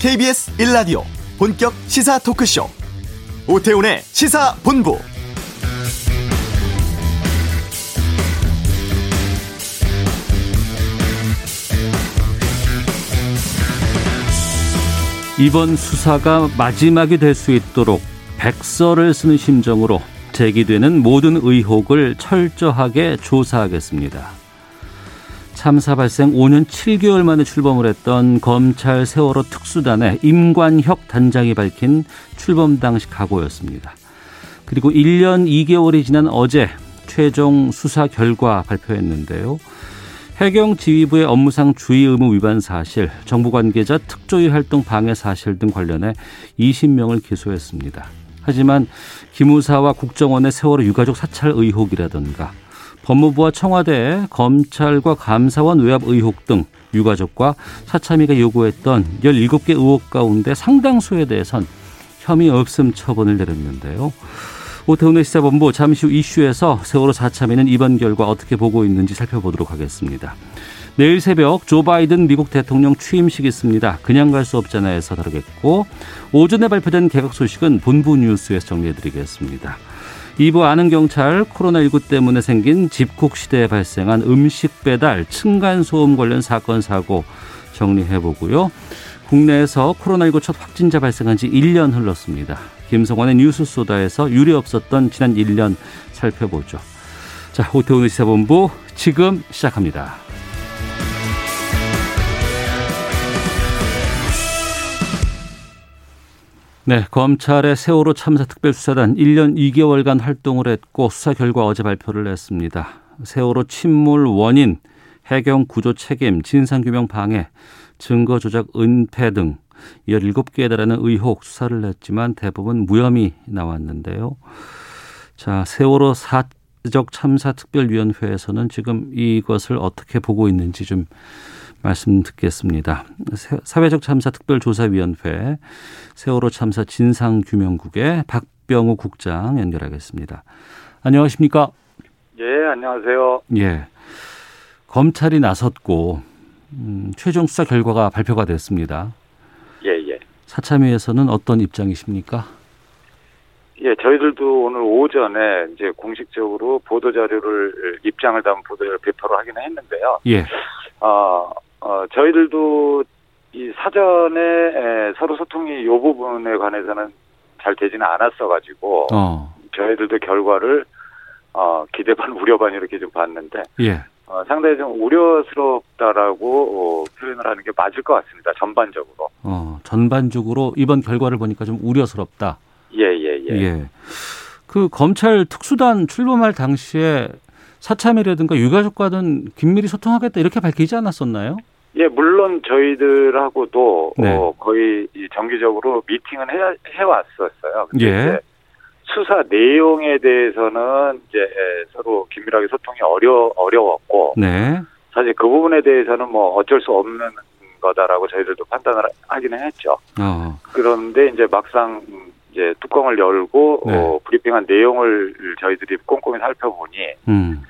KBS 1라디오 본격 시사 토크쇼 오태훈의 시사본부 이번 수사가 마지막이 될 수 있도록 백서를 쓰는 심정으로 제기되는 모든 의혹을 철저하게 조사하겠습니다. 참사 발생 5년 7개월 만에 출범을 했던 검찰 세월호 특수단의 임관혁 단장이 밝힌 출범 당시 각오였습니다. 그리고 1년 2개월이 지난 어제 최종 수사 결과 발표했는데요. 해경 지휘부의 업무상 주의 의무 위반 사실, 정부 관계자 특조위 활동 방해 사실 등 관련해 20명을 기소했습니다. 하지만 기무사와 국정원의 세월호 유가족 사찰 의혹이라든가 법무부와 청와대, 검찰과 감사원 외압 의혹 등 유가족과 사참위가 요구했던 17개 의혹 가운데 상당수에 대해선 혐의 없음 처분을 내렸는데요. 오태훈의 시사본부 잠시 후 이슈에서 세월호 4참위는 이번 결과 어떻게 보고 있는지 살펴보도록 하겠습니다. 내일 새벽 조 바이든 미국 대통령 취임식 있습니다. 그냥 갈 수 없잖아요에서 다루겠고 오전에 발표된 개각 소식은 본부 뉴스에서 정리해드리겠습니다. 2부 아는 경찰 코로나19 때문에 생긴 집콕 시대에 발생한 음식 배달 층간 소음 관련 사건 사고 정리해 보고요. 국내에서 코로나19 첫 확진자 발생한 지 1년 흘렀습니다. 김성환의 뉴스 소다에서 유례 없었던 지난 1년 살펴보죠. 자, 오태훈의 시사본부 지금 시작합니다. 네, 검찰의 세월호 참사 특별수사단 1년 2개월간 활동을 했고 수사 결과 어제 발표를 했습니다. 세월호 침몰 원인, 해경 구조 책임, 진상규명 방해, 증거 조작 은폐 등 17개에 달하는 의혹 수사를 했지만 대부분 무혐의 나왔는데요. 자, 세월호 사적 참사 특별위원회에서는 지금 이것을 어떻게 보고 있는지 좀 말씀 듣겠습니다. 사회적 참사 특별조사위원회 세월호 참사 진상규명국의 박병우 국장 연결하겠습니다. 안녕하십니까? 예, 안녕하세요. 예. 검찰이 나섰고 음, 최종 수사 결과가 발표가 됐습니다. 예, 예. 사참위에서는 어떤 입장이십니까? 예, 저희들도 오늘 오전에 이제 공식적으로 보도 자료를 입장을 담은 보도 자료를 배포를 하기는 했는데요. 예. 어, 어, 저희들도 이 사전에 에, 서로 소통이 이 부분에 관해서는 잘 되지는 않았어 가지고 어. 저희들도 결과를 어, 기대 반 우려 반 이렇게 좀 봤는데 예. 어, 상당히 좀 우려스럽다라고 어, 표현을 하는 게 맞을 것 같습니다. 전반적으로. 어, 전반적으로 이번 결과를 보니까 좀 우려스럽다. 예, 예, 예. 예. 그 검찰 특수단 출범할 당시에 사참이라든가 유가족과는 긴밀히 소통하겠다 이렇게 밝히지 않았었나요? 예, 물론 저희들하고도 네. 어, 거의 이 정기적으로 미팅은 해, 해왔었어요. 근데 예. 수사 내용에 대해서는 이제 예, 서로 긴밀하게 소통이 어려 어려웠고 네. 사실 그 부분에 대해서는 뭐 어쩔 수 없는 거다라고 저희들도 판단을 하기는 했죠. 어. 그런데 이제 막상 이제 뚜껑을 열고 네. 어, 브리핑한 내용을 저희들이 꼼꼼히 살펴보니 음.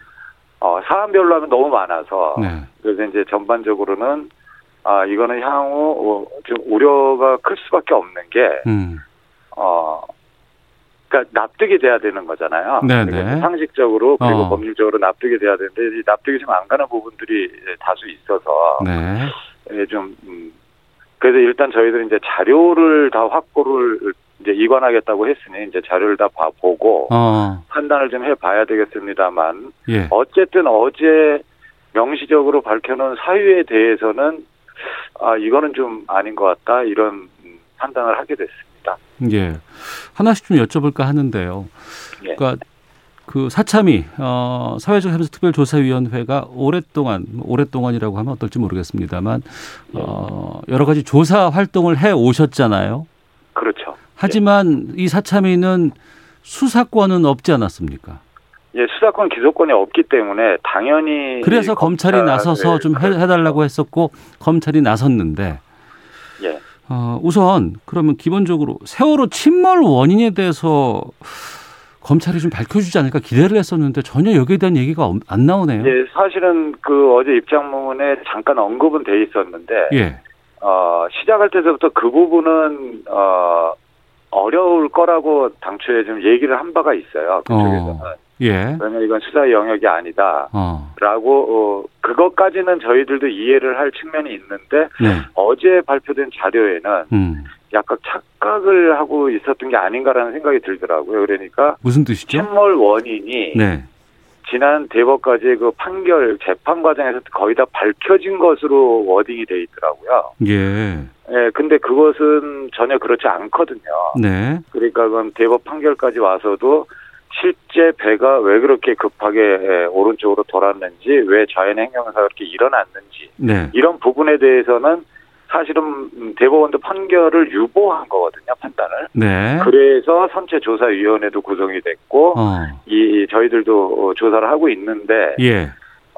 어, 사안별로 하면 너무 많아서 네. 그래서 이제 전반적으로는 아 이거는 향후 어, 좀 우려가 클 수밖에 없는 게 음. 어. 그러니까 납득이 돼야 되는 거잖아요. 네네. 그러니까 상식적으로 그리고 어. 법률적으로 납득이 돼야 되는데 이 납득이 좀 안 가는 부분들이 다수 있어서 네. 예, 좀 음, 그래서 일단 저희들은 이제 자료를 다 확보를 이제 이관하겠다고 했으니 이제 자료를 다 봐- 보고 어. 판단을 좀 해봐야 되겠습니다만 예. 어쨌든 어제 명시적으로 밝혀놓은 사유에 대해서는 아 이거는 좀 아닌 것 같다 이런 음, 판단을 하게 됐습니다. 예. 하나씩 좀 여쭤볼까 하는데요. 예. 그러니까 그 사참위 어, 사회적 협력 특별조사위원회가 오랫동안 뭐 오랫동안이라고 하면 어떨지 모르겠습니다만 어, 여러 가지 조사 활동을 해 오셨잖아요. 하지만 이 사참위는 수사권은 없지 않았습니까? 예, 수사권 기소권이 없기 때문에 당연히 그래서 검찰이 검찰의 나서서 좀 해. 해달라고 했었고 검찰이 나섰는데 예. 어, 우선 그러면 기본적으로 세월호 침몰 원인에 대해서 검찰이 좀 밝혀주지 않을까 기대를 했었는데 전혀 여기에 대한 얘기가 없- 안 나오네요. 예, 사실은 그 어제 입장문에 잠깐 언급은 돼 있었는데 예. 어, 시작할 때부터 그 부분은 어, 어려울 거라고 당초에 좀 얘기를 한 바가 있어요. 그쪽에서는. 어. 예. 왜냐면 이건 수사의 영역이 아니다. 어. 라고, 어, 그것까지는 저희들도 이해를 할 측면이 있는데, 네. 어제 발표된 자료에는 음. 약간 착각을 하고 있었던 게 아닌가라는 생각이 들더라고요. 그러니까, 무슨 뜻이죠? 침몰 원인이 네. 지난 대법까지의 그 판결, 재판 과정에서 거의 다 밝혀진 것으로 워딩이 돼 있더라고요. 예. 예, 근데 그것은 전혀 그렇지 않거든요. 네. 그러니까 그건 대법 판결까지 와서도 실제 배가 왜 그렇게 급하게 예, 오른쪽으로 돌았는지, 왜 자연 행정사가 그렇게 일어났는지, 네. 이런 부분에 대해서는 사실은 음, 대법원도 판결을 유보한 거거든요, 판단을. 네. 그래서 선체 조사위원회도 구성이 됐고, 어. 이 저희들도 어, 조사를 하고 있는데, 예.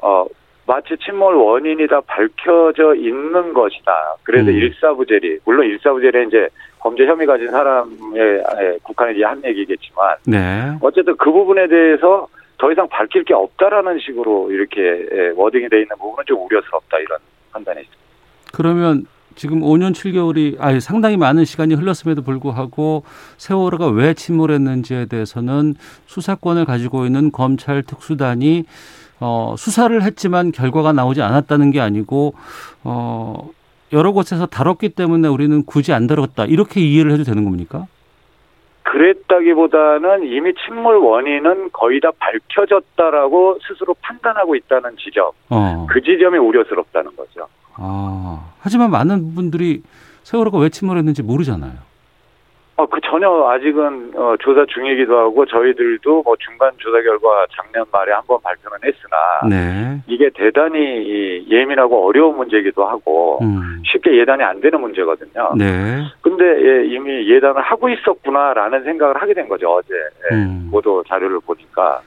어, 마치 침몰 원인이 다 밝혀져 있는 것이다. 그래서 음. 일사부재리, 물론 일사부재리 이제 범죄 혐의 가진 사람에 에, 국한에 한 얘기겠지만, 네. 어쨌든 그 부분에 대해서 더 이상 밝힐 게 없다라는 식으로 이렇게 에, 워딩이 돼 있는 부분은 좀 우려스럽다 이런 판단이 있습니다. 그러면 지금 5년 7개월이 아니 상당히 많은 시간이 흘렀음에도 불구하고 세월호가 왜 침몰했는지에 대해서는 수사권을 가지고 있는 검찰 특수단이 어 수사를 했지만 결과가 나오지 않았다는 게 아니고 어 여러 곳에서 다뤘기 때문에 우리는 굳이 안 다뤘다 이렇게 이해를 해도 되는 겁니까? 그랬다기보다는 이미 침몰 원인은 거의 다 밝혀졌다라고 스스로 판단하고 있다는 지점, 어. 그 지점이 우려스럽다는 거죠. 아 하지만 많은 분들이 세월호가 왜 침몰했는지 모르잖아요. 어, 그 전혀 아직은 어, 조사 중이기도 하고 저희들도 뭐 중간 조사 결과 작년 말에 한번 발표는 했으나 네. 이게 대단히 이 예민하고 어려운 문제이기도 하고 음. 쉽게 예단이 안 되는 문제거든요. 네. 근데 예, 이미 예단을 하고 있었구나라는 생각을 하게 된 거죠 어제 예, 음. 보도 자료를 보니까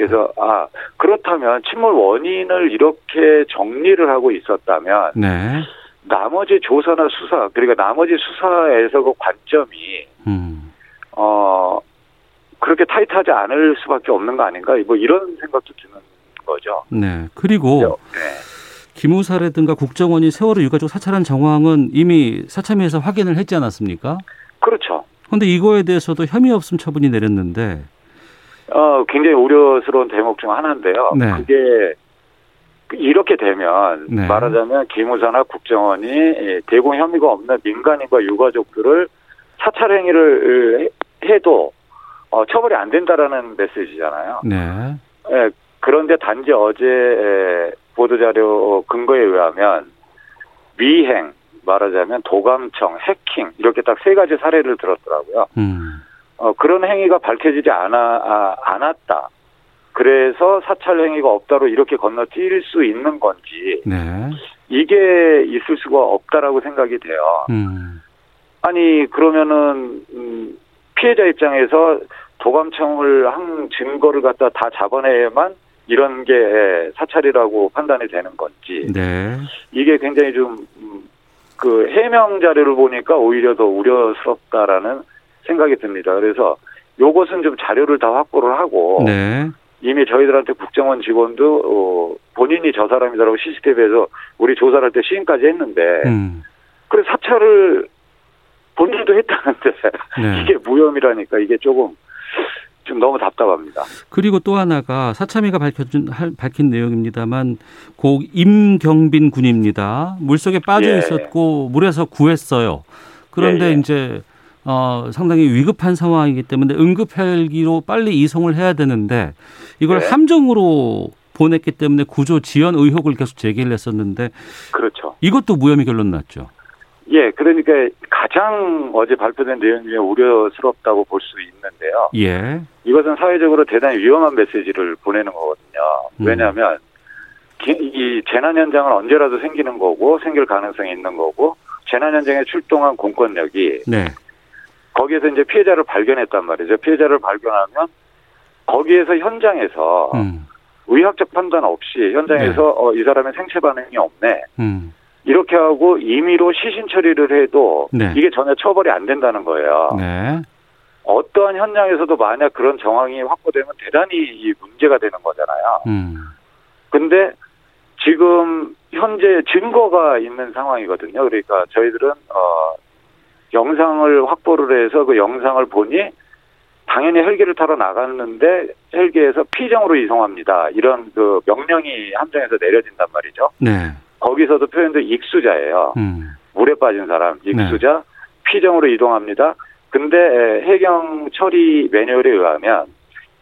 그래서 아 그렇다면 침몰 원인을 이렇게 정리를 하고 있었다면 네. 나머지 조사나 수사 그러니까 나머지 수사에서 그 관점이 음. 어 그렇게 타이트하지 않을 수밖에 없는 거 아닌가 뭐 이런 생각도 드는 거죠. 네. 그리고 네. 기무사라든가 국정원이 세월호 유가족 사찰한 정황은 이미 사참위에서 확인을 했지 않았습니까? 그렇죠. 그런데 이거에 대해서도 혐의 없음 처분이 내렸는데 어 굉장히 우려스러운 대목 중 하나인데요. 네. 그게 이렇게 되면 네. 말하자면 기무사나 국정원이 예, 대공 혐의가 없는 민간인과 유가족들을 사찰 행위를 해도 어, 처벌이 안 된다라는 메시지잖아요. 네. 예, 그런데 단지 어제 에, 보도자료 근거에 의하면 미행, 말하자면 도감청, 해킹 이렇게 딱 세 가지 사례를 들었더라고요. 음. 어, 그런 행위가 밝혀지지 않아, 아, 않았다. 그래서 사찰 행위가 없다로 이렇게 건너뛸 수 있는 건지 네. 이게 있을 수가 없다라고 생각이 돼요. 음. 아니 그러면은 음, 피해자 입장에서 도감청을 한 증거를 갖다 다 잡아내야만 이런 게 사찰이라고 판단이 되는 건지 네. 이게 굉장히 좀 그 해명 자료를 보니까 오히려 더 우려스럽다라는 생각이 듭니다. 그래서 요것은 좀 자료를 다 확보를 하고 네. 이미 저희들한테 국정원 직원도 어, 본인이 저 사람이다라고 CCTV에서 우리 조사를 할 때 시인까지 했는데 음. 그래 사찰을 본인도 했다는데 네. 이게 무혐의라니까 이게 조금 좀 너무 답답합니다. 그리고 또 하나가 사참위가 밝혀준 할- 밝힌 내용입니다만 고 임경빈 군입니다. 물속에 빠져 예. 있었고 물에서 구했어요. 그런데 예, 예. 이제 어, 상당히 위급한 상황이기 때문에 응급 헬기로 빨리 이송을 해야 되는데 이걸 네. 함정으로 보냈기 때문에 구조 지연 의혹을 계속 제기를 했었는데 그렇죠. 이것도 무혐의 결론 났죠. 예, 그러니까 가장 어제 발표된 내용 중에 우려스럽다고 볼 수 있는데요. 예. 이것은 사회적으로 대단히 위험한 메시지를 보내는 거거든요. 음. 왜냐하면 기- 이 재난 현장은 언제라도 생기는 거고 생길 가능성이 있는 거고 재난 현장에 출동한 공권력이 네. 거기에서 이제 피해자를 발견했단 말이죠. 피해자를 발견하면 거기에서 현장에서 음. 의학적 판단 없이 현장에서 어, 이 사람의 생체 반응이 없네. 음. 이렇게 하고 임의로 시신 처리를 해도 네. 이게 전혀 처벌이 안 된다는 거예요. 네. 어떠한 현장에서도 만약 그런 정황이 확보되면 대단히 이 문제가 되는 거잖아요. 음. 근데 지금 현재 증거가 있는 상황이거든요. 그러니까 저희들은 어 영상을 확보를 해서 그 영상을 보니 당연히 헬기를 타러 나갔는데 헬기에서 피정으로 이송합니다. 이런 그 명령이 함정에서 내려진단 말이죠. 네. 거기서도 표현도 익수자예요. 음. 물에 빠진 사람, 익수자, 피정으로 이동합니다. 근데 해경 처리 매뉴얼에 의하면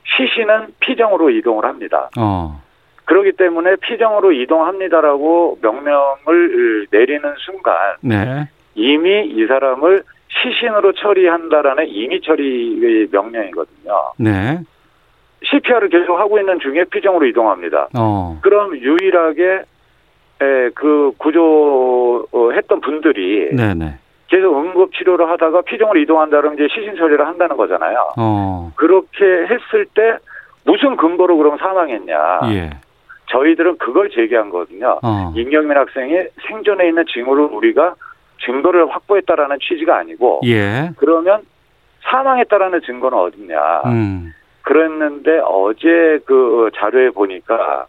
시신은 피정으로 이동을 합니다. 어. 그렇기 때문에 피정으로 이동합니다라고 명령을 내리는 순간 네. 이미 이 사람을 시신으로 처리한다라는 임의 처리의 명령이거든요. 네. CPR을 계속 하고 있는 중에 피정으로 이동합니다. 어. 그럼 유일하게 에, 그 구조했던 분들이 네, 네. 계속 응급 치료를 하다가 피정으로 이동한다면 이제 시신 처리를 한다는 거잖아요. 어. 그렇게 했을 때 무슨 근거로 그럼 사망했냐? 예. 저희들은 그걸 제기한 거거든요. 어. 임경민 학생이 생존에 있는 징후를 우리가 증거를 확보했다라는 취지가 아니고 예. 그러면 사망했다라는 증거는 어딨냐? 음. 그랬는데 어제 그 자료에 보니까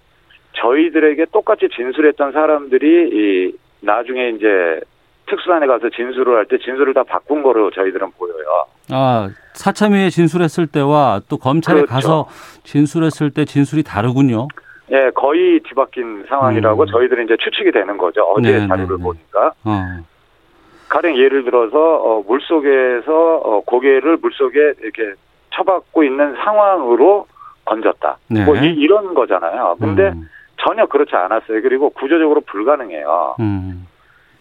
저희들에게 똑같이 진술했던 사람들이 이 나중에 이제 특수단에 가서 진술을 할 때 진술을 다 바꾼 거로 저희들은 보여요. 아, 사참위에 진술했을 때와 또 검찰에 그렇죠. 가서 진술했을 때 진술이 다르군요. 예, 거의 뒤바뀐 상황이라고 음. 저희들은 이제 추측이 되는 거죠. 어제 네, 자료를 네, 네. 보니까. 어. 가령 예를 들어서 어, 물속에서 어, 고개를 물 속에 이렇게 쳐박고 있는 상황으로 건졌다. 네. 뭐 이, 런 거잖아요. 근데 음. 전혀 그렇지 않았어요. 그리고 구조적으로 불가능해요. 음.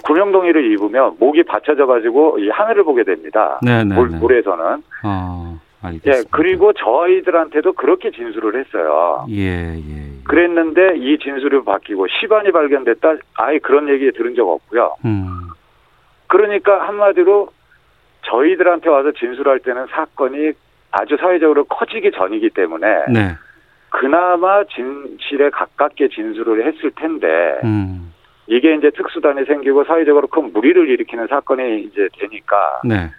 구명동이를 입으면 목이 받쳐져 가지고 이 하늘을 보게 됩니다. 네, 네, 물, 네. 물에서는. 어. 예, 알겠습니다. 그리고 저희들한테도 그렇게 진술을 했어요. 예, 예. 예. 그랬는데 이 진술이 바뀌고 시반이 발견됐다. 아예 그런 얘기 들은 적 없고요. 음. 그러니까 한마디로 저희들한테 와서 진술할 때는 사건이 아주 사회적으로 커지기 전이기 때문에 네. 그나마 진실에 가깝게 진술을 했을 텐데 음. 이게 이제 특수단이 생기고 사회적으로 큰 무리를 일으키는 사건이 이제 되니까 네.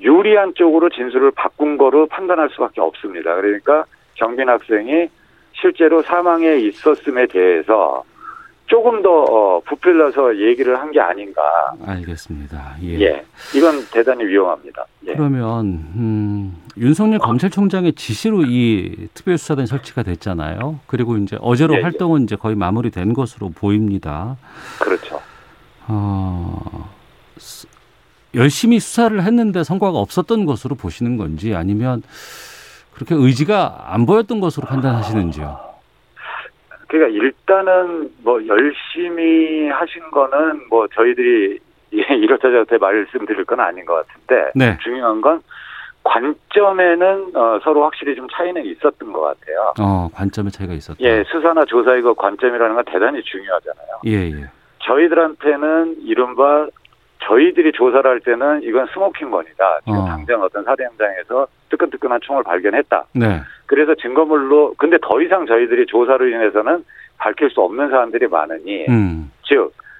유리한 쪽으로 진술을 바꾼 거로 판단할 수밖에 없습니다. 그러니까 정빈 학생이 실제로 사망에 있었음에 대해서 조금 더 어, 부풀려서 얘기를 한 게 아닌가. 알겠습니다. 예. 예. 이건 대단히 위험합니다. 예. 그러면 음, 윤석열 검찰총장의 지시로 이 특별수사단이 설치가 됐잖아요. 그리고 이제 어제로 예, 예. 활동은 이제 거의 마무리된 것으로 보입니다. 그렇죠. 어, 스- 열심히 수사를 했는데 성과가 없었던 것으로 보시는 건지 아니면 그렇게 의지가 안 보였던 것으로 판단하시는지요? 그러니까 일단은 뭐 열심히 하신 거는 뭐 저희들이 예, 이렇다 저렇다 말씀드릴 건 아닌 것 같은데 네. 중요한 건 관점에는 어, 서로 확실히 좀 차이는 있었던 것 같아요. 어, 관점의 차이가 있었다. 예, 수사나 조사의 그 관점이라는 건 대단히 중요하잖아요. 예, 예. 저희들한테는 이른바 저희들이 조사를 할 때는 이건 스모킹건이다. 지금 어. 당장 어떤 살해 현장에서 뜨끈뜨끈한 총을 발견했다. 네. 그래서 증거물로 근데 더 이상 저희들이 조사로 인해서는 밝힐 수 없는 사안들이 많으니 음. 즉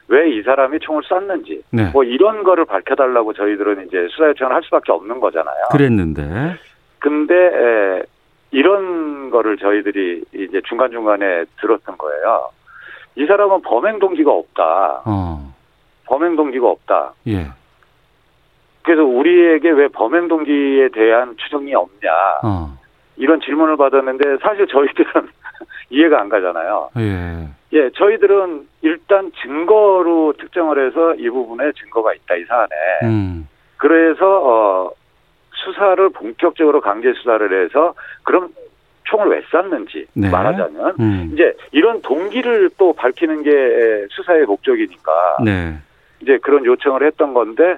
왜 이 사람이 총을 쐈는지 네. 뭐 이런 거를 밝혀달라고 저희들은 이제 수사 요청을 할 수밖에 없는 거잖아요. 그랬는데. 근데 에, 이런 거를 저희들이 이제 중간 중간에 들었던 거예요. 이 사람은 범행 동기가 없다. 어. 범행 동기가 없다. 예. 그래서 우리에게 왜 범행 동기에 대한 추정이 없냐 어. 이런 질문을 받았는데 사실 저희들은 이해가 안 가잖아요. 예. 예, 저희들은 일단 증거로 특정을 해서 이 부분에 증거가 있다 이 사안에. 음. 그래서 어 수사를 본격적으로 강제 수사를 해서 그럼 총을 왜 쐈는지 네. 말하자면 음. 이제 이런 동기를 또 밝히는 게 수사의 목적이니까 네. 이제 그런 요청을 했던 건데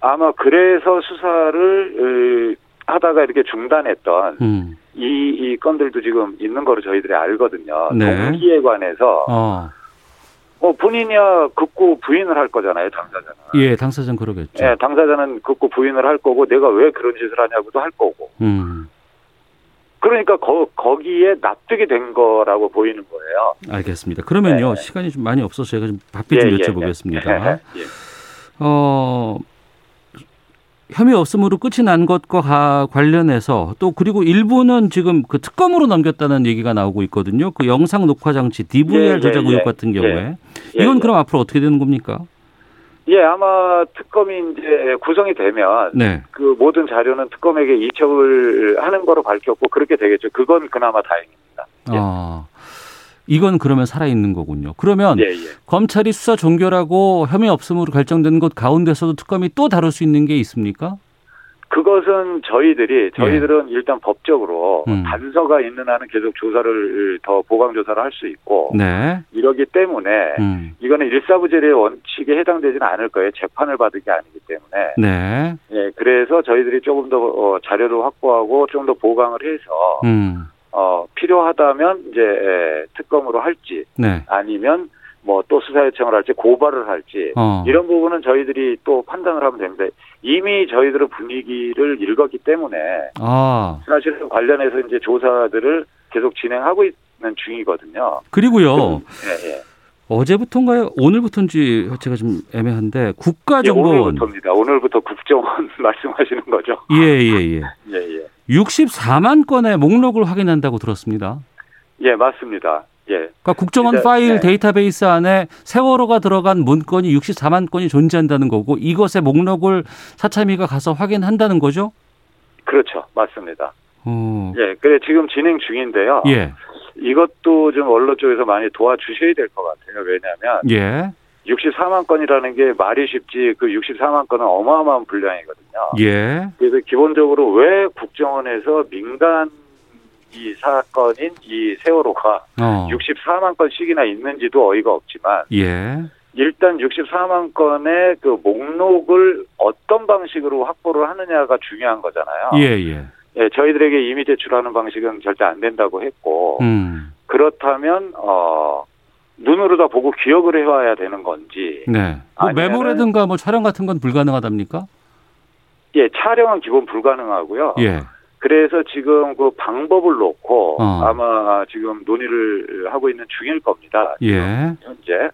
아마 그래서 수사를 으, 하다가 이렇게 중단했던 음. 이, 이 건들도 지금 있는 거로 저희들이 알거든요. 네. 동기에 관해서 어. 어, 본인이야 극구 부인을 할 거잖아요, 당사자는. 예, 당사자는 그러겠죠. 예, 당사자는 극구 부인을 할 거고 내가 왜 그런 짓을 하냐고도 할 거고. 음. 그러니까 거, 거기에 납득이 된 거라고 보이는 거예요. 알겠습니다. 그러면요 네. 시간이 좀 많이 없어서 제가 좀 바삐 좀 예, 예, 여쭤보겠습니다. 예. 예. 어 혐의 없음으로 끝이 난 것과 관련해서 또 그리고 일부는 지금 그 특검으로 넘겼다는 얘기가 나오고 있거든요. 그 영상 녹화 장치 DVR 예, 조작 예, 의혹 예. 같은 경우에 예, 이건 예. 그럼 앞으로 어떻게 되는 겁니까? 예, 아마 특검이 이제 구성이 되면 네. 그 모든 자료는 특검에게 이첩을 하는 거로 밝혔고 그렇게 되겠죠. 그건 그나마 다행입니다. 예. 아, 이건 그러면 살아있는 거군요. 그러면 예, 예. 검찰이 수사 종결하고 혐의 없음으로 결정된 것 가운데서도 특검이 또 다룰 수 있는 게 있습니까? 그것은 저희들이 저희들은 일단 법적으로 예. 음. 단서가 있는 한은 계속 조사를 더 보강 조사를 할 수 있고 네. 이러기 때문에 음. 이거는 일사부재의 원칙에 해당되지는 않을 거예요. 재판을 받은 게 아니기 때문에. 네. 예, 그래서 저희들이 조금 더 어, 자료를 확보하고 좀 더 보강을 해서 음. 어, 필요하다면 이제 에, 특검으로 할지 네. 아니면 뭐 또 수사 요청을 할지 고발을 할지 어. 이런 부분은 저희들이 또 판단을 하면 됩니다. 이미 저희들은 분위기를 읽었기 때문에 아. 사실은 관련해서 이제 조사들을 계속 진행하고 있는 중이거든요. 그리고요. 예, 예. 어제부터인가요? 오늘부터인지 제가 좀 애매한데 예, 국가정보원 오늘부터입니다. 오늘부터 국정원 말씀하시는 거죠? 예 예 예. 예, 예. 64만 건의 목록을 확인한다고 들었습니다. 예, 맞습니다. 예. 그러니까 국정원 진짜, 파일 네. 데이터베이스 안에 세월호가 들어간 문건이 64만 건이 존재한다는 거고 이것의 목록을 사참위가 가서 확인한다는 거죠? 그렇죠. 맞습니다. 어. 예. 그래 지금 진행 중인데요. 예. 이것도 좀 언론 쪽에서 많이 도와주셔야 될 것 같아요. 왜냐하면 예. 64만 건이라는 게 말이 쉽지 그 64만 건은 어마어마한 분량이거든요. 예. 그래서 기본적으로 왜 국정원에서 민간 이 사건인 이 세월호가 어. 64만 건씩이나 있는지도 어이가 없지만 예. 일단 64만 건의 그 목록을 어떤 방식으로 확보를 하느냐가 중요한 거잖아요. 예, 예. 예, 저희들에게 이미 제출하는 방식은 절대 안 된다고 했고 음. 그렇다면 어 눈으로 다 보고 기억을 해와야 되는 건지 네. 뭐 아니면은- 메모라든가 뭐 촬영 같은 건 불가능하답니까? 예 촬영은 기본 불가능하고요. 예. 그래서 지금 그 방법을 놓고 어. 아마 지금 논의를 하고 있는 중일 겁니다. 예. 현재.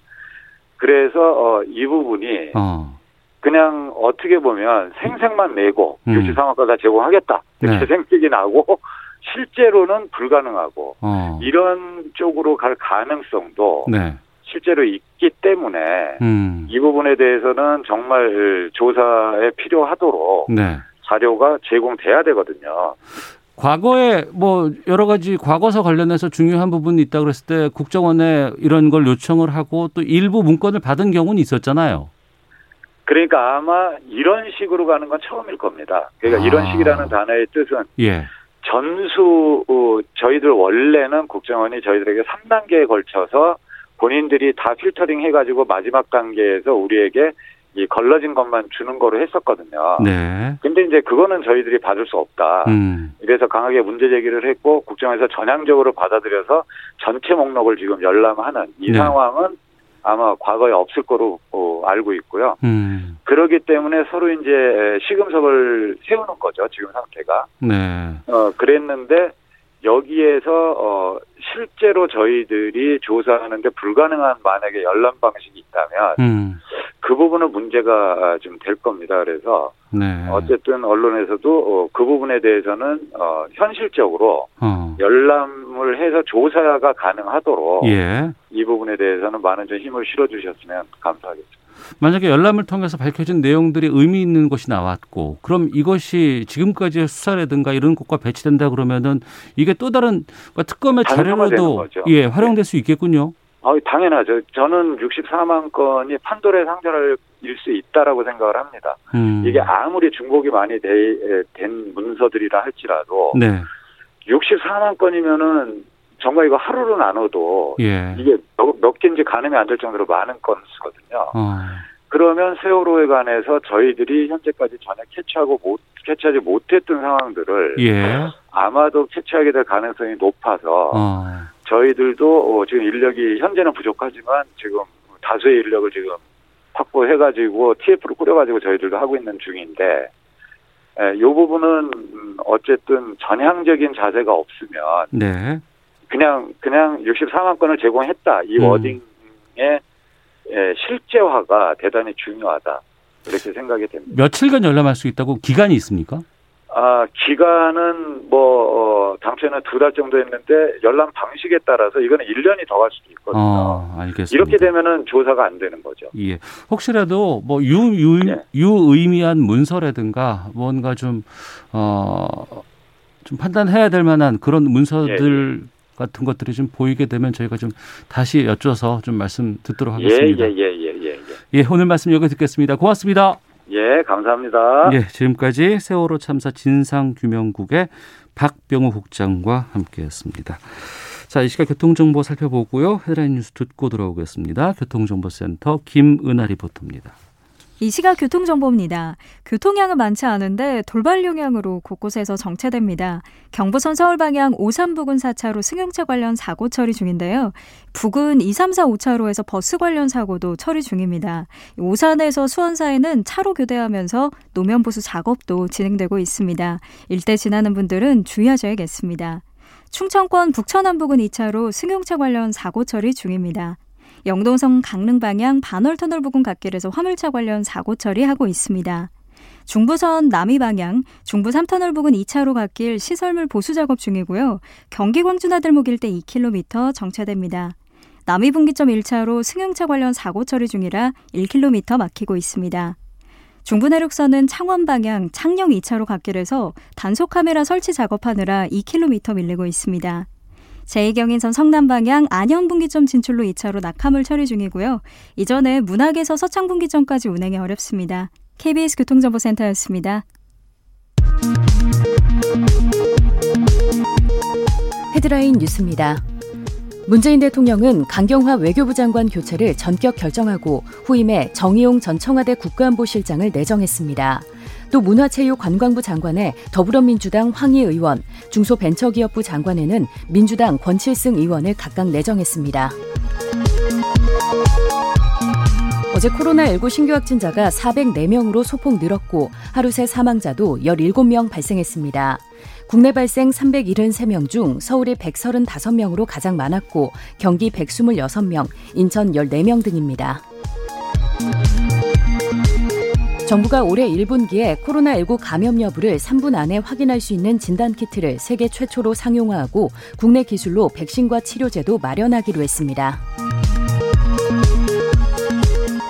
그래서 어, 이 부분이 어. 그냥 어떻게 보면 생색만 내고 음. 63억 다 제공하겠다 이렇게 네. 생색이 나고 실제로는 불가능하고 어. 이런 쪽으로 갈 가능성도 네. 실제로 있기 때문에 음. 이 부분에 대해서는 정말 조사에 필요하도록 네. 자료가 제공돼야 되거든요. 과거에 뭐 여러 가지 과거사 관련해서 중요한 부분이 있다 그랬을 때 국정원에 이런 걸 요청을 하고 또 일부 문건을 받은 경우는 있었잖아요. 그러니까 아마 이런 식으로 가는 건 처음일 겁니다. 그러니까 아. 이런 식이라는 단어의 뜻은 예. 전수 어, 저희들 원래는 국정원이 저희들에게 3단계에 걸쳐서 본인들이 다 필터링 해가지고 마지막 단계에서 우리에게 이 걸러진 것만 주는 거로 했었거든요. 네. 근데 이제 그거는 저희들이 받을 수 없다. 음. 이래서 강하게 문제 제기를 했고 국정에서 전향적으로 받아들여서 전체 목록을 지금 열람하는 이 네. 상황은 아마 과거에 없을 거로 어, 알고 있고요. 음. 그렇기 때문에 서로 이제 시금석을 세우는 거죠. 지금 상태가. 네. 어, 그랬는데 여기에서 어, 실제로 저희들이 조사하는데 불가능한 만약에 열람 방식이 있다면 음. 그 부분은 문제가 좀 될 겁니다. 그래서 네. 어쨌든 언론에서도 어, 그 부분에 대해서는 어, 현실적으로 어. 열람을 해서 조사가 가능하도록 예. 이 부분에 대해서는 많은 좀 힘을 실어주셨으면 감사하겠습니다. 만약에 열람을 통해서 밝혀진 내용들이 의미 있는 것이 나왔고 그럼 이것이 지금까지의 수사라든가 이런 것과 배치된다 그러면은 이게 또 다른 그러니까 특검의 자료로도. 예 활용될 수 있겠군요. 아, 당연하죠. 저는 64만 건이 판도의 상자일 수 있다라고 생각을 합니다. 음. 이게 아무리 중복이 많이 돼- 에, 된 문서들이라 할지라도 네. 64만 건이면은 정말 이거 하루로 나눠도 예. 이게 몇, 몇 개인지 가늠이 안 될 정도로 많은 건수거든요. 어. 그러면 세월호에 관해서 저희들이 현재까지 전혀 캐치하고 못 캐치하지 못했던 상황들을 예. 아마도 캐치하게 될 가능성이 높아서 어. 저희들도 어, 지금 인력이 현재는 부족하지만 지금 다수의 인력을 지금 확보해가지고 TF를 꾸려가지고 저희들도 하고 있는 중인데 에, 이 부분은 음, 어쨌든 전향적인 자세가 없으면 네. 그냥 그냥 64만 건을 제공했다 이 음. 워딩의 에, 실제화가 대단히 중요하다 그렇게 생각이 됩니다. 며칠간 열람할 수 있다고 기간이 있습니까? 아, 기간은 뭐, 어, 당초에는 두 달 정도 했는데, 열람 방식에 따라서 이거는 1년이 더 갈 수도 있거든요. 어, 알겠습니다. 이렇게 되면은 조사가 안 되는 거죠. 예. 혹시라도 뭐 유, 유, 예. 유의미한 문서라든가 뭔가 좀, 어, 좀 판단해야 될 만한 그런 문서들 같은 것들이 좀 보이게 되면 저희가 좀 다시 여쭤서 좀 말씀 듣도록 예, 하겠습니다. 예, 예, 예, 예, 예. 예, 오늘 말씀 여기 듣겠습니다. 고맙습니다. 예, 감사합니다. 예, 지금까지 세월호 참사 진상규명국의 박병호 국장과 함께했습니다. 자, 이 시각 교통정보 살펴보고요. 헤드라인 뉴스 듣고 돌아오겠습니다. 교통정보센터 김은아 리포터입니다. 이 시각 교통정보입니다. 교통량은 많지 않은데 돌발 용량으로 곳곳에서 정체됩니다. 경부선 서울 방향 오산 부근 4차로 승용차 관련 사고 처리 중인데요. 부근 2, 3, 4, 5차로에서 버스 관련 사고도 처리 중입니다. 오산에서 수원 사이는 차로 교대하면서 노면 보수 작업도 진행되고 있습니다. 일대 지나는 분들은 주의하셔야겠습니다. 충청권 북천안 부근 2차로 승용차 관련 사고 처리 중입니다. 영동성 강릉 방향 반월터널 부근 갓길에서 화물차 관련 사고 처리하고 있습니다. 중부선 남이 방향 중부 3터널 부근 2차로 갓길 시설물 보수 작업 중이고요. 경기 광주 나들목 일대 2km 정체됩니다. 남이 분기점 1차로 승용차 관련 사고 처리 중이라 1km 막히고 있습니다. 중부 내륙선은 창원 방향 창녕 2차로 갓길에서 단속 카메라 설치 작업하느라 2km 밀리고 있습니다. 제2경인선 성남 방향 안현 분기점 진출로 2차로 낙하물 처리 중이고요. 이전에 문학에서 서창 분기점까지 운행이 어렵습니다. KBS 교통정보센터였습니다. 헤드라인 뉴스입니다. 문재인 대통령은 강경화 외교부 장관 교체를 전격 결정하고 후임에 정의용 전 청와대 국가안보실장을 내정했습니다. 또 문화체육관광부 장관에 더불어민주당 황희 의원, 중소벤처기업부 장관에는 민주당 권칠승 의원을 각각 내정했습니다. 어제 코로나19 신규 확진자가 404명으로 소폭 늘었고 하루 새 사망자도 17명 발생했습니다. 국내 발생 373명 중 서울이 135명으로 가장 많았고 경기 126명, 인천 14명 등입니다. 정부가 올해 1분기에 코로나19 감염 여부를 3분 안에 확인할 수 있는 진단키트를 세계 최초로 상용화하고 국내 기술로 백신과 치료제도 마련하기로 했습니다.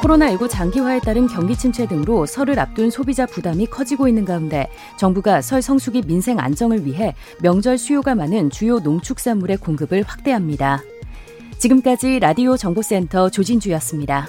코로나19 장기화에 따른 경기 침체 등으로 설을 앞둔 소비자 부담이 커지고 있는 가운데 정부가 설 성수기 민생 안정을 위해 명절 수요가 많은 주요 농축산물의 공급을 확대합니다. 지금까지 라디오 정보센터 조진주였습니다.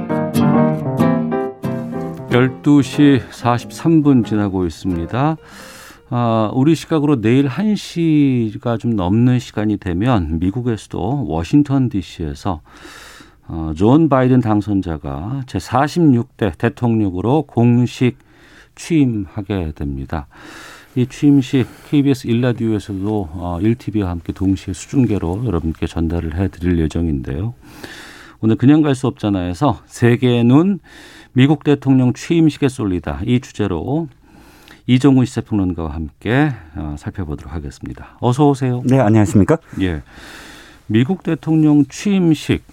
12시 43분 지나고 있습니다. 아, 우리 시각으로 내일 1시가 좀 넘는 시간이 되면 미국에서도 워싱턴 DC에서 어, 조 바이든 당선자가 제46대 대통령으로 공식 취임하게 됩니다. 이 취임식 KBS 일라디오에서도 어, 1TV와 함께 동시에 수중계로 여러분께 전달을 해드릴 예정인데요. 오늘 그냥 갈 수 없잖아요에서 세계의 눈 미국 대통령 취임식에 쏠리다 이 주제로 이종훈 시사평론가와 함께 어, 살펴보도록 하겠습니다. 어서 오세요. 네, 안녕하십니까? 예. 미국 대통령 취임식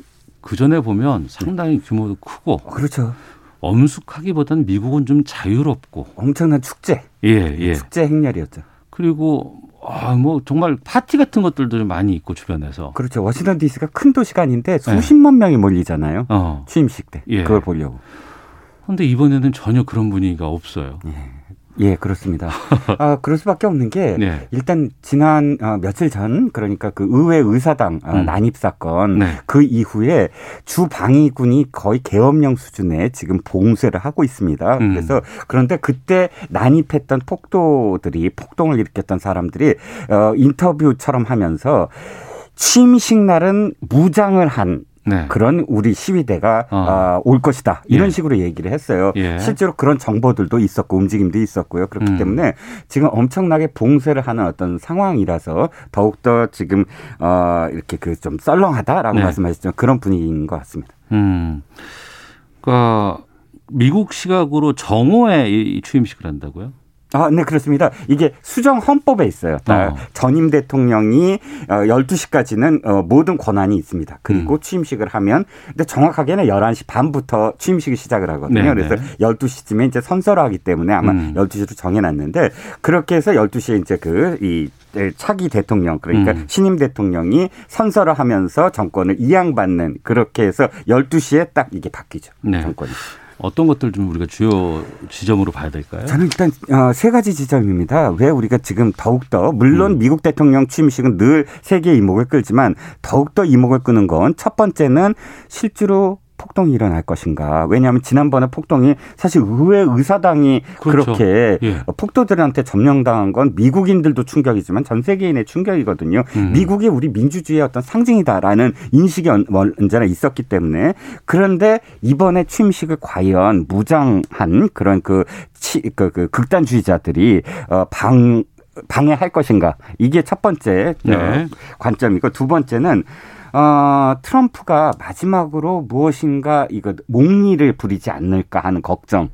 그 전에 보면 상당히 규모도 크고 그렇죠. 엄숙하기보다는 미국은 좀 자유롭고 엄청난 축제. 예, 예. 축제 행렬이었죠. 그리고 아, 뭐 정말 파티 같은 것들도 좀 많이 있고 주변에서. 그렇죠. 워싱턴 DC가 큰 도시가 아닌데 수십만 명이 몰리잖아요. 어. 취임식 때. 예. 그걸 보려고. 근데 이번에는 전혀 그런 분위기가 없어요. 예. 예, 그렇습니다. 아, 그럴 수밖에 없는 게 네. 일단 지난 어, 며칠 전 그러니까 그 의회 의사당 어, 음. 난입 사건 네. 그 이후에 주 방위군이 거의 계엄령 수준의 지금 봉쇄를 하고 있습니다. 음. 그래서 그런데 그때 난입했던 폭도들이 폭동을 일으켰던 사람들이 어, 인터뷰처럼 하면서 취임식 날은 무장을 한 네. 그런 우리 시위대가 어. 어, 올 것이다 이런 예. 식으로 얘기를 했어요. 예. 실제로 그런 정보들도 있었고 움직임도 있었고요. 그렇기 음. 때문에 지금 엄청나게 봉쇄를 하는 어떤 상황이라서 더욱 더 지금 어, 이렇게 그 좀 썰렁하다라고 네. 말씀하셨죠. 그런 분위기인 것 같습니다. 음, 그러니까 미국 시각으로 정오에 취임식을 한다고요? 아, 네, 그렇습니다. 이게 수정 헌법에 있어요. 어. 전임 대통령이 12시까지는 어, 어, 모든 권한이 있습니다. 그리고 음. 취임식을 하면 근데 정확하게는 11시 반부터 취임식이 시작을 하거든요. 네네. 그래서 12시쯤에 이제 선서를 하기 때문에 아마 음. 12시로 정해 놨는데 그렇게 해서 12시에 이제 그이 네, 차기 대통령 그러니까 음. 신임 대통령이 선서를 하면서 정권을 이양받는 그렇게 해서 12시에 딱 이게 바뀌죠. 네. 정권이. 어떤 것들 좀 우리가 주요 지점으로 봐야 될까요? 저는 일단 어, 세 가지 지점입니다. 왜 우리가 지금 더욱더 물론 음. 미국 대통령 취임식은 늘 세계의 이목을 끌지만 더욱더 이목을 끄는 건 첫 번째는 실제로 폭동이 일어날 것인가. 왜냐하면 지난번에 폭동이 사실 의회 의사당이 그렇죠. 그렇게 예. 폭도들한테 점령당한 건 미국인들도 충격이지만 전 세계인의 충격이거든요. 음. 미국이 우리 민주주의의 어떤 상징이다라는 인식이 언제나 있었기 때문에 그런데 이번에 취임식을 과연 무장한 그런 그, 치, 그, 그 극단주의자들이 어, 방 방해할 것인가 이게 첫 번째 네. 어, 관점이고 두 번째는 어, 트럼프가 마지막으로 무엇인가 이거 몽리를 부리지 않을까 하는 걱정.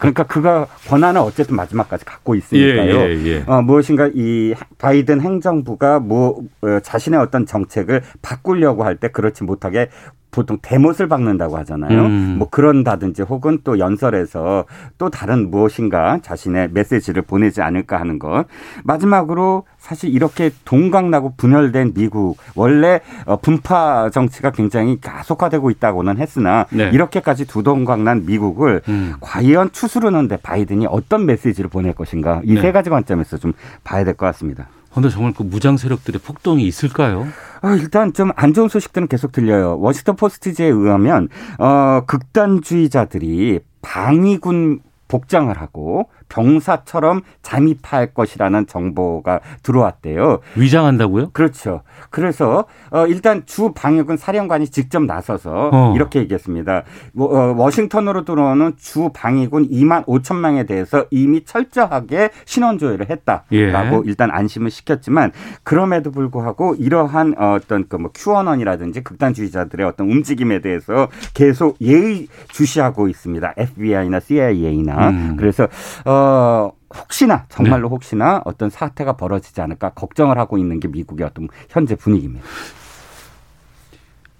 그러니까 그가 권한을 어쨌든 마지막까지 갖고 있으니까요. 예, 예, 예. 어, 무엇인가 이 바이든 행정부가 뭐 어, 자신의 어떤 정책을 바꾸려고 할 때 그렇지 못하게 보통 대못을 박는다고 하잖아요. 음. 뭐 그런다든지 혹은 또 연설에서 또 다른 무엇인가 자신의 메시지를 보내지 않을까 하는 것. 마지막으로 사실 이렇게 동강나고 분열된 미국 원래 어, 분파 정치가 굉장히 가속화되고 있다고는 했으나 네. 이렇게까지 두동강난 미국을 음. 과연 추스르는데 바이든이 어떤 메시지를 보낼 것인가 이세 네. 가지 관점에서 좀 봐야 될 것 같습니다. 근데 정말 그 무장 세력들의 폭동이 있을까요? 아, 일단 좀 안 좋은 소식들은 계속 들려요. 워싱턴 포스트지에 의하면 어, 극단주의자들이 방위군 복장을 하고 병사처럼 잠입할 것이라는 정보가 들어왔대요. 위장한다고요? 그렇죠. 그래서 어 일단 주 방역은 사령관이 직접 나서서 어. 이렇게 얘기했습니다. 뭐, 어, 워싱턴으로 들어오는 주 방위군 2만 5천 명에 대해서 이미 철저하게 신원 조회를 했다라고 예. 일단 안심을 시켰지만 그럼에도 불구하고 이러한 어떤 그뭐 큐어넌이라든지 극단주의자들의 어떤 움직임에 대해서 계속 예의 주시하고 있습니다. FBI나 CIA나 음. 그래서 어 어, 혹시나 정말로 네. 혹시나 어떤 사태가 벌어지지 않을까 걱정을 하고 있는 게 미국의 어떤 현재 분위기입니다.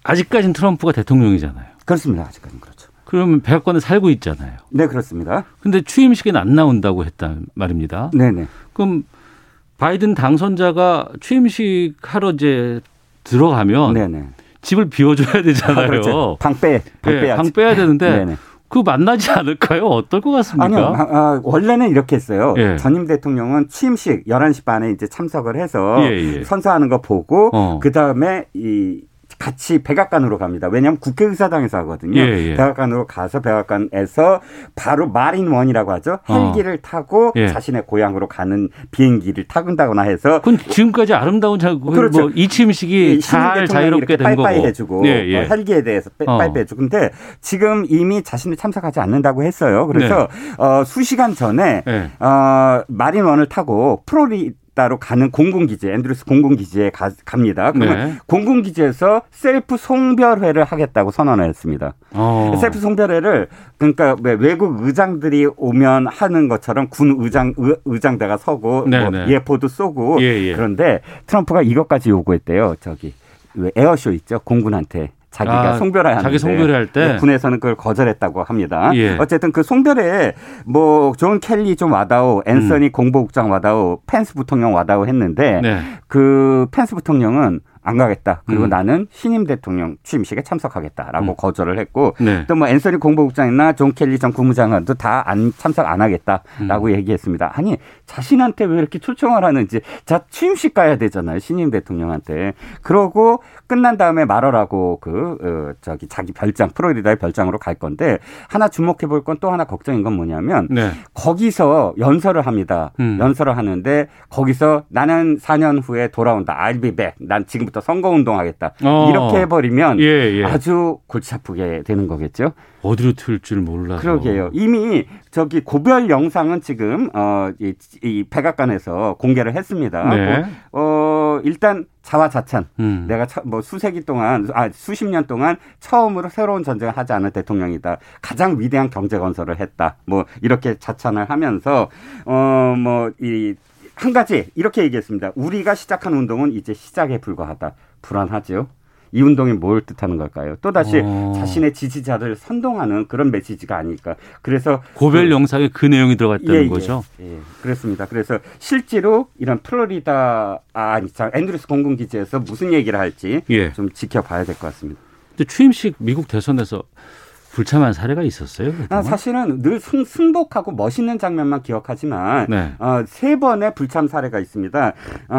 아직까지는 트럼프가 대통령이잖아요. 그렇습니다. 아직까지는 그렇죠. 그러면 백악관에 살고 있잖아요. 네, 그렇습니다. 근데 취임식에는 안 나온다고 했단 말입니다. 네 네. 그럼 바이든 당선자가 취임식 하러 이제 들어가면 네네. 집을 비워줘야 되잖아요. 아, 그렇죠. 방 빼, 방 네, 방 빼야 되는데 네네. 그 만나지 않을까요? 어떨 것 같습니까? 아니요. 아, 아, 원래는 이렇게 했어요. 예. 전임 대통령은 취임식 11시 반에 이제 참석을 해서 예, 예. 선서하는 거 보고 어. 그다음에 이 같이 백악관으로 갑니다. 왜냐하면 국회의사당에서 하거든요. 예, 예. 백악관으로 가서 백악관에서 바로 마린 원이라고 하죠. 어. 헬기를 어. 타고 예. 자신의 고향으로 가는 비행기를 타근다거나 해서. 그건 지금까지 아름다운 자, 그 그렇죠. 뭐 취임식이 잘 자유롭게 된 거고. 빠이빠이 해주고 예, 예. 어, 헬기에 대해서 어. 빠이빠이 해주고. 근데 지금 이미 자신이 참석하지 않는다고 했어요. 그래서 네. 어, 수시간 전에 네. 어, 마린 원을 타고 플로리다로 가는 공군기지 앤드루스 공군기지에 가, 갑니다. 그러면 네. 공군기지에서 셀프 송별회를 하겠다고 선언을 했습니다. 어. 셀프 송별회를 그러니까 외국 의장들이 오면 하는 것처럼 군 의장 의, 장대가 서고 네, 뭐 네. 예포도 쏘고 예, 예. 그런데 트럼프가 이것까지 요구했대요. 저기 왜 에어쇼 있죠 공군한테 자기가 아, 송별회 자기 송별회 할때 네, 군에서는 그걸 거절했다고 합니다. 예. 어쨌든 그 송별회에 뭐 존 켈리 좀 와다오, 앤서니 음. 공보국장 와다오, 펜스 부통령 와다오 했는데 네. 그 펜스 부통령은 안 가겠다. 그리고 음. 나는 신임 대통령 취임식에 참석하겠다라고 음. 거절을 했고 네. 또뭐 앤서니 공보국장이나 존 켈리 전 국무장관도 다 안 참석 안 하겠다라고 음. 얘기했습니다. 아니 자신한테 왜 이렇게 초청을 하는지 자 취임식 가야 되잖아요. 신임 대통령한테. 그러고 끝난 다음에 말하라고 그 어, 저기 자기 별장 프로리다의 별장으로 갈 건데 하나 주목해 볼 건 또 하나 걱정인 건 뭐냐면 네. 거기서 연설을 합니다. 음. 연설을 하는데 거기서 나는 4년 후에 돌아온다. I'll be back. 난 지금부터 부터 선거운동 하겠다 어. 이렇게 해버리면 예, 예. 아주 골치 아프게 되는 거겠죠. 어디로 튈줄 몰라서. 그러게요. 이미 저기 고별 영상은 지금 어 이 이 백악관에서 공개를 했습니다. 네. 어 일단 자화자찬. 음. 내가 처, 뭐 수세기 동안 아 수십 년 동안 처음으로 새로운 전쟁을 하지 않은 대통령이다. 가장 위대한 경제 건설을 했다. 뭐 이렇게 자찬을 하면서 어 뭐 이 한 가지 이렇게 얘기했습니다. 우리가 시작한 운동은 이제 시작에 불과하다. 불안하죠. 이 운동이 뭘 뜻하는 걸까요? 또 다시 어. 자신의 지지자를 선동하는 그런 메시지가 아닐까. 그래서 고별 그- 영상에 그 내용이 들어갔다는 예, 예, 거죠. 예, 그렇습니다. 그래서 실제로 이런 플로리다 아, 참, 앤드루스 공군 기지에서 무슨 얘기를 할지 예. 좀 지켜봐야 될 것 같습니다. 근데 취임식 미국 대선에서 불참한 사례가 있었어요. 아? 사실은 늘 승, 승복하고 멋있는 장면만 기억하지만 네. 어, 세 번의 불참 사례가 있습니다. 어,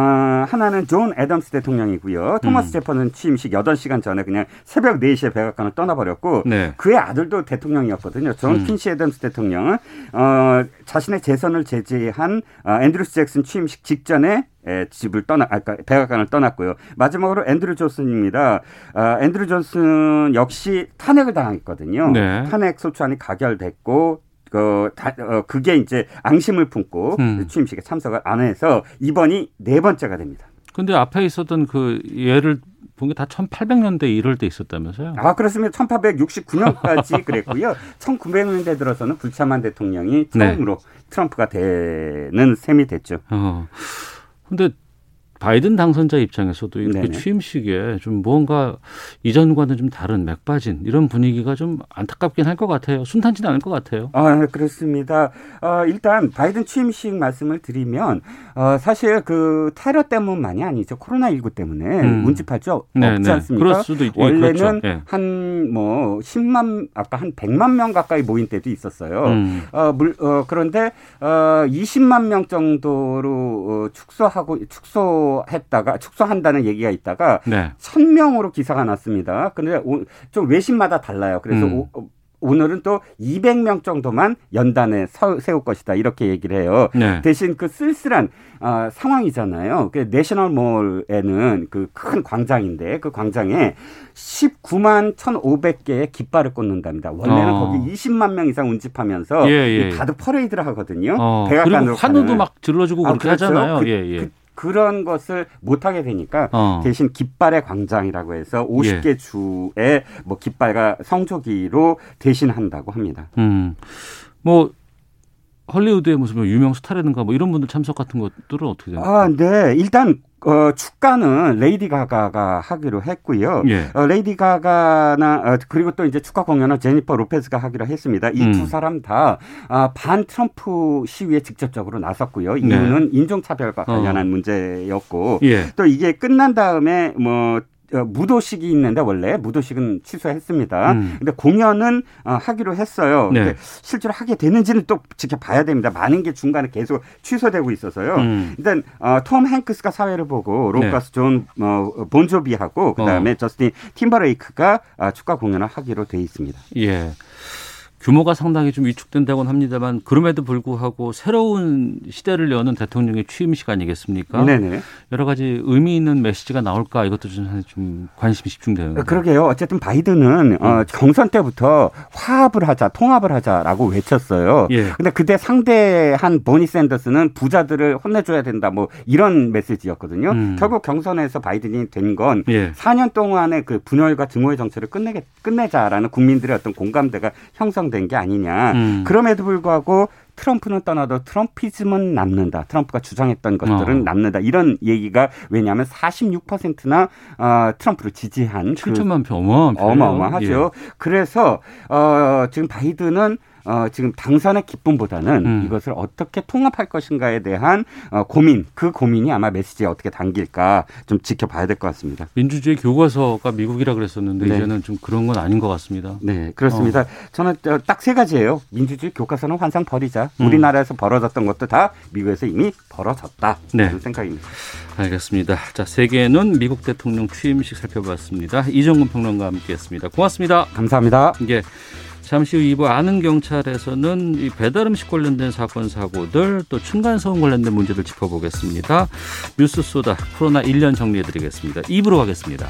하나는 존 애덤스 대통령이고요. 토마스 음. 제퍼는 취임식 8시간 전에 그냥 새벽 4시에 백악관을 떠나버렸고 네. 그의 아들도 대통령이었거든요. 존 음. 퀸시 애덤스 대통령은 어, 자신의 재선을 제지한 어, 앤드루 잭슨 취임식 직전에 에, 집을 떠나, 아까 백악관을 떠났고요. 마지막으로 앤드루 존슨입니다. 어, 앤드루 존슨 역시 탄핵을 당했거든요. 네. 탄핵 소추안이 가결됐고 그, 다, 어, 그게 이제 앙심을 품고 음. 취임식에 참석을 안 해서 이번이 네 번째가 됩니다. 근데 앞에 있었던 그 예를 본 게 다 1800년대 이럴 때 있었다면서요? 아, 그렇습니다. 1869년까지 그랬고요. 1900년대 들어서는 불참한 대통령이 네. 처음으로 트럼프가 되는 셈이 됐죠. 어. 근데 바이든 당선자 입장에서도 이렇게 네네. 취임식에 좀 뭔가 이전과는 좀 다른 맥 빠진 이런 분위기가 좀 안타깝긴 할 것 같아요. 순탄치 않을 것 같아요. 아, 그렇습니다. 어, 일단 바이든 취임식 말씀을 드리면 어, 사실 그 테러 때문만이 아니죠. 코로나 19 때문에 음. 운집할 수 네, 없지 네. 않습니까? 그럴 수도 있- 예, 원래는 그렇죠. 예. 한뭐 10만 아까 한 100만 명 가까이 모인 때도 있었어요. 음. 어, 물, 어, 그런데, 어, 20만 명 정도로 어, 축소하고, 축소 했다가, 축소한다는 얘기가 있다가, 네. 1000명으로 기사가 났습니다. 근데 오- 좀 외신마다 달라요. 그래서 음. 오, 어, 오늘은 또 200명 정도만 연단에 서- 세울 것이다. 이렇게 얘기를 해요. 네. 대신 그 쓸쓸한 아, 상황이잖아요. 그 내셔널몰에는 그 큰 광장인데 그 광장에 19만 1,500개의 깃발을 꽂는답니다. 원래는 어. 거기 20만 명 이상 운집하면서 예, 예. 이 가득 퍼레이드를 하거든요. 어, 백악관으로 그리고 환호도. 막 질러주고 아, 그렇게 그렇죠. 하잖아요. 그, 예, 예. 그, 그런 것을 못하게 되니까 어. 대신 깃발의 광장이라고 해서 50개 예. 주의 뭐 깃발과 성조기로 대신한다고 합니다. 음. 뭐 헐리우드의 무슨 뭐 유명 스타라든가 뭐 이런 분들 참석 같은 것들은 어떻게 됩니까? 아, 네. 일단 어, 축가는 레이디 가가가 하기로 했고요. 예. 어, 레이디 가가나 어, 그리고 또 이제 축가 공연은 제니퍼 로페즈가 하기로 했습니다. 이두 음. 사람 다 아, 반 트럼프 시위에 직접적으로 나섰고요. 네. 이유는 인종차별과 어. 관련한 문제였고 예. 또 이게 끝난 다음에 뭐 어, 무도식이 있는데 원래 무도식은 취소했습니다. 음. 근데 공연은 어, 하기로 했어요. 네. 근데 실제로 하게 되는지는 또 지켜봐야 됩니다. 많은 게 중간에 계속 취소되고 있어서요. 음. 일단 어, 톰 행크스가 사회를 보고 네. 로커 존 어, 본조비하고 그다음에 저스틴 팀버레이크가 아, 축가 공연을 하기로 돼 있습니다. 예. 규모가 상당히 좀 위축된다고는 합니다만 그럼에도 불구하고 새로운 시대를 여는 대통령의 취임식 아니겠습니까? 네네. 여러 가지 의미 있는 메시지가 나올까 이것도 좀, 좀 관심이. 어, 그러게요. 어쨌든 바이든은 음. 어, 경선 때부터 화합을 하자, 통합을 하자라고 외쳤어요. 예. 근데 그때 상대한 보니 샌더스는 부자들을 혼내줘야 된다, 뭐 이런 메시지였거든요. 음. 결국 경선에서 바이든이 된건 예. 4년 동안의 그 분열과 증오의 정치를 끝내게 끝내자라는 국민들의 어떤 공감대가 형성 된 게 아니냐. 음. 그럼에도 불구하고 트럼프는 떠나도 트럼피즘은 남는다. 트럼프가 주장했던 것들은 어. 남는다. 이런 얘기가 왜냐하면 46%나 어, 트럼프를 지지한 그 7천만 표 어마어마한 표예요. 어마어마하죠. 그래서 어, 지금 바이든은 어, 지금 당선의 기쁨보다는 음. 이것을 어떻게 통합할 것인가에 대한 어, 고민, 그 고민이 아마 메시지에 어떻게 담길까 좀 지켜봐야 될 것 같습니다. 민주주의 교과서가 미국이라 그랬었는데 네. 이제는 좀 그런 건 아닌 것 같습니다. 네, 그렇습니다. 저는 딱 세 가지예요. 민주주의 교과서는 환상 버리자. 음. 우리나라에서 벌어졌던 것도 다 미국에서 이미 벌어졌다. 네. 그런 생각입니다. 알겠습니다. 자, 세계는 미국 대통령 취임식 살펴봤습니다. 이정근 평론가와 함께했습니다. 고맙습니다. 감사합니다. 이게 잠시 후 2부 아는 경찰에서는 이 배달 음식 관련된 사건 사고들 또 층간 소음 관련된 문제들 짚어보겠습니다. 뉴스 쏘다 코로나 1년 정리해드리겠습니다. 2부로 가겠습니다.